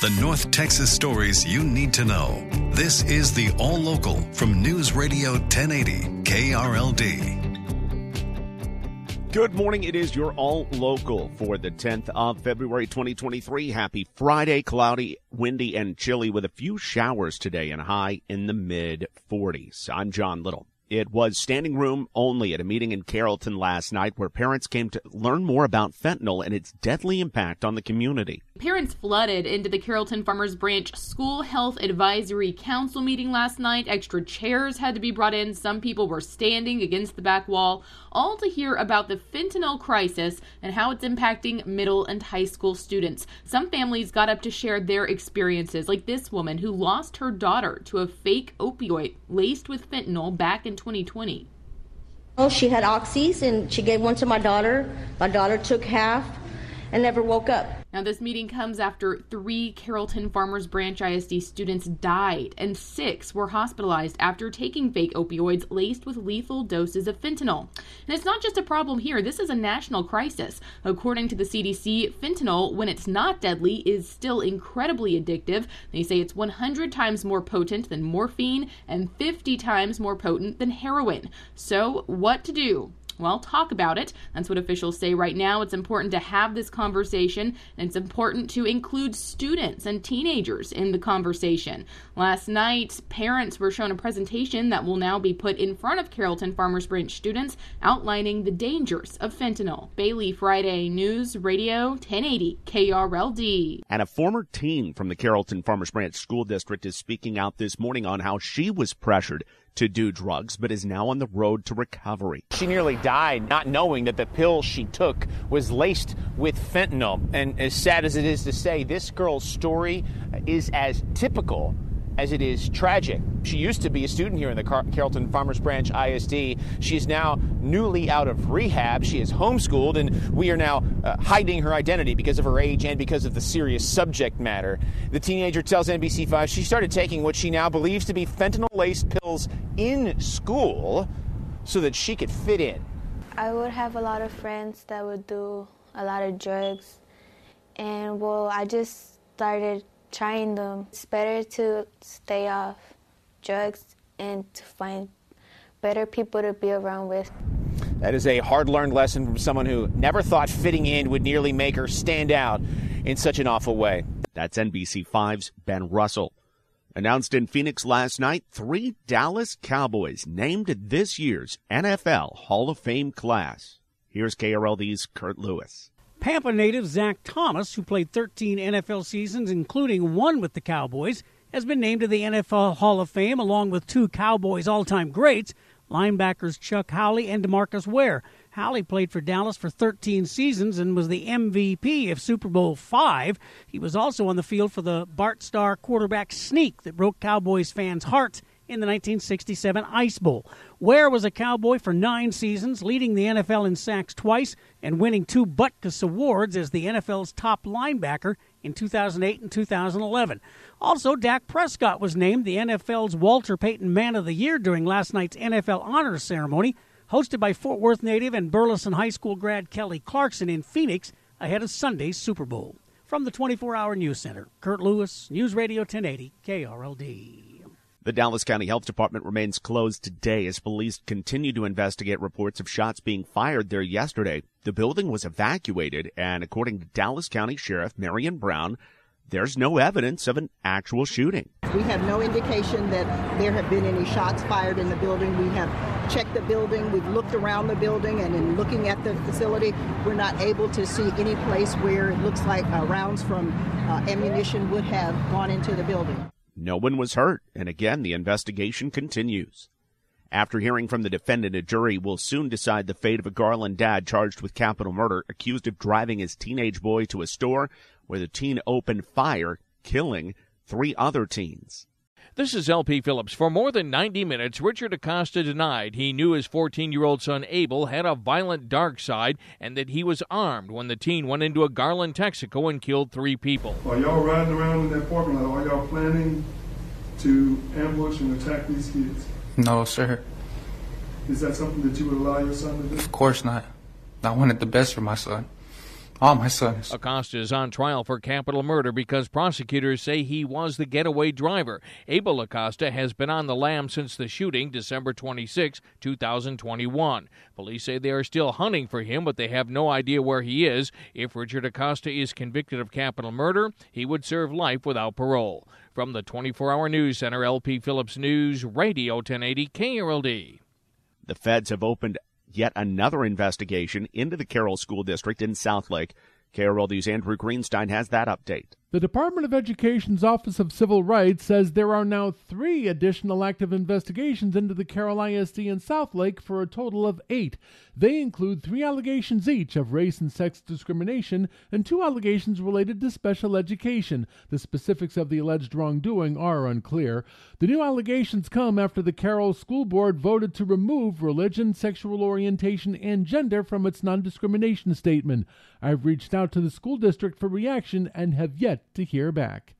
The North Texas stories you need to know. This is the All Local from News Radio 1080 KRLD. Good morning. It is your all local for the 10th of February 2023. Happy Friday. Cloudy, windy, and chilly with a few showers today and high in the mid 40s. I'm John Little. It was standing room only at a meeting in Carrollton last night where parents came to learn more about fentanyl and its deadly impact on the community. Parents flooded into the Carrollton Farmers Branch School Health Advisory Council meeting last night. Extra chairs had to be brought in. Some people were standing against the back wall, all to hear about the fentanyl crisis and how it's impacting middle and high school students. Some families got up to share their experiences, like this woman who lost her daughter to a fake opioid laced with fentanyl back in 2020. Oh, she had oxys and she gave one to my daughter. My daughter took half and never woke up. Now, this meeting comes after three Carrollton Farmers Branch ISD students died and six were hospitalized after taking fake opioids laced with lethal doses of fentanyl. And it's not just a problem here, this is a national crisis. According to the CDC, fentanyl, when it's not deadly, is still incredibly addictive. They say it's 100 times more potent than morphine and 50 times more potent than heroin. So, what to do? Well, talk about it. That's what officials say right now. It's important to have this conversation, and it's important to include students and teenagers in the conversation. Last night, parents were shown a presentation that will now be put in front of Carrollton Farmers Branch students outlining the dangers of fentanyl. Bailey Friday News Radio 1080 KRLD. And a former teen from the Carrollton Farmers Branch School District is speaking out this morning on how she was pressured to do drugs, but is now on the road to recovery. She nearly died not knowing that the pill she took was laced with fentanyl. And as sad as it is to say, this girl's story is as typical as it is tragic. She used to be a student here in the Car- Carrollton Farmers Branch ISD. She is now newly out of rehab. She is homeschooled, and we are now uh, hiding her identity because of her age and because of the serious subject matter. The teenager tells NBC5 she started taking what she now believes to be fentanyl laced pills in school so that she could fit in. I would have a lot of friends that would do a lot of drugs, and well, I just started trying them. It's better to stay off drugs and to find better people to be around with. That is a hard learned lesson from someone who never thought fitting in would nearly make her stand out in such an awful way. That's NBC5's Ben Russell. Announced in Phoenix last night, three Dallas Cowboys named this year's NFL Hall of Fame class. Here's KRLD's Kurt Lewis. Pampa native Zach Thomas, who played 13 NFL seasons, including one with the Cowboys, has been named to the NFL Hall of Fame along with two Cowboys all time greats, linebackers Chuck Howley and Demarcus Ware. Howley played for Dallas for 13 seasons and was the MVP of Super Bowl V. He was also on the field for the Bart Starr quarterback sneak that broke Cowboys fans' hearts in the 1967 Ice Bowl. Ware was a Cowboy for nine seasons, leading the NFL in sacks twice and winning two Butkus Awards as the NFL's top linebacker in 2008 and 2011. Also, Dak Prescott was named the NFL's Walter Payton Man of the Year during last night's NFL Honors Ceremony, hosted by Fort Worth native and Burleson High School grad Kelly Clarkson in Phoenix ahead of Sunday's Super Bowl. From the 24 Hour News Center, Kurt Lewis, News Radio 1080, KRLD. The Dallas County Health Department remains closed today as police continue to investigate reports of shots being fired there yesterday. The building was evacuated, and according to Dallas County Sheriff Marion Brown, there's no evidence of an actual shooting. We have no indication that there have been any shots fired in the building. We have checked the building, we've looked around the building, and in looking at the facility, we're not able to see any place where it looks like uh, rounds from uh, ammunition would have gone into the building. No one was hurt, and again, the investigation continues. After hearing from the defendant, a jury will soon decide the fate of a Garland dad charged with capital murder, accused of driving his teenage boy to a store where the teen opened fire killing three other teens. This is LP Phillips. For more than 90 minutes, Richard Acosta denied he knew his 14 year old son Abel had a violent dark side and that he was armed when the teen went into a Garland, Texaco and killed three people. Are y'all riding around in that parking lot, are y'all planning to ambush and attack these kids? No, sir. Is that something that you would allow your son to do? Of course not. I wanted the best for my son. All my sons. Acosta is on trial for capital murder because prosecutors say he was the getaway driver. Abel Acosta has been on the lam since the shooting, December 26, 2021. Police say they are still hunting for him, but they have no idea where he is. If Richard Acosta is convicted of capital murder, he would serve life without parole. From the 24 hour news center, LP Phillips News, Radio 1080 KRLD. The feds have opened yet another investigation into the Carroll School District in Southlake. KRLD's Andrew Greenstein has that update. The Department of Education's Office of Civil Rights says there are now three additional active investigations into the Carroll ISD in Southlake for a total of eight. They include three allegations each of race and sex discrimination and two allegations related to special education. The specifics of the alleged wrongdoing are unclear. The new allegations come after the Carroll School Board voted to remove religion, sexual orientation, and gender from its non discrimination statement. I've reached out to the school district for reaction and have yet to hear back.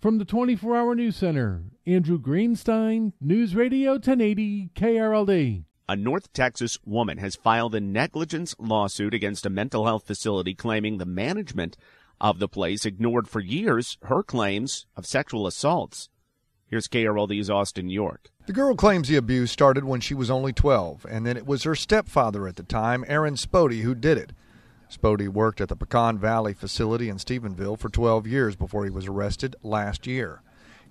From the 24 Hour News Center, Andrew Greenstein, News Radio 1080 KRLD. A North Texas woman has filed a negligence lawsuit against a mental health facility claiming the management of the place ignored for years her claims of sexual assaults. Here's KRLD's Austin York. The girl claims the abuse started when she was only 12, and then it was her stepfather at the time, Aaron Spody, who did it. Spody worked at the Pecan Valley facility in Stephenville for 12 years before he was arrested last year.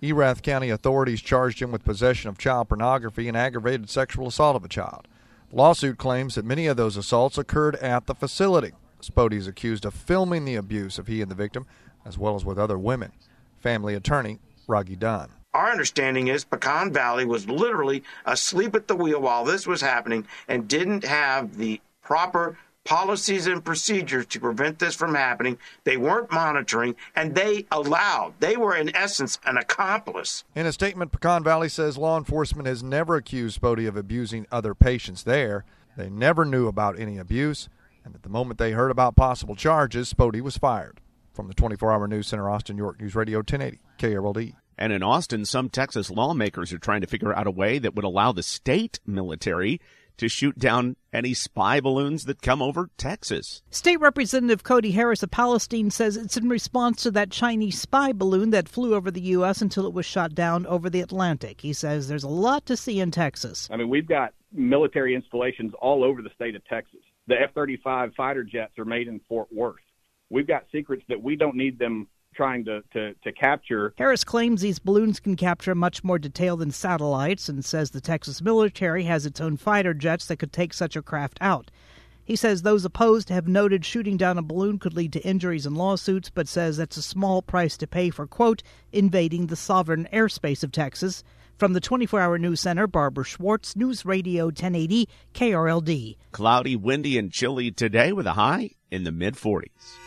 Erath County authorities charged him with possession of child pornography and aggravated sexual assault of a child. Lawsuit claims that many of those assaults occurred at the facility. Spody is accused of filming the abuse of he and the victim, as well as with other women. Family attorney Raggy Dunn. Our understanding is Pecan Valley was literally asleep at the wheel while this was happening and didn't have the proper policies and procedures to prevent this from happening. They weren't monitoring, and they allowed, they were in essence an accomplice. In a statement, Pecan Valley says law enforcement has never accused Spody of abusing other patients there. They never knew about any abuse, and at the moment they heard about possible charges, Spody was fired. From the 24 Hour News Center, Austin, York News Radio 1080, KRLD. And in Austin, some Texas lawmakers are trying to figure out a way that would allow the state military to shoot down any spy balloons that come over Texas. State Representative Cody Harris of Palestine says it's in response to that Chinese spy balloon that flew over the U.S. until it was shot down over the Atlantic. He says there's a lot to see in Texas. I mean, we've got military installations all over the state of Texas. The F 35 fighter jets are made in Fort Worth. We've got secrets that we don't need them trying to, to, to capture. Harris claims these balloons can capture much more detail than satellites and says the Texas military has its own fighter jets that could take such a craft out. He says those opposed have noted shooting down a balloon could lead to injuries and lawsuits, but says that's a small price to pay for, quote, invading the sovereign airspace of Texas. From the 24 hour news center, Barbara Schwartz, News Radio 1080, KRLD. Cloudy, windy, and chilly today with a high in the mid 40s.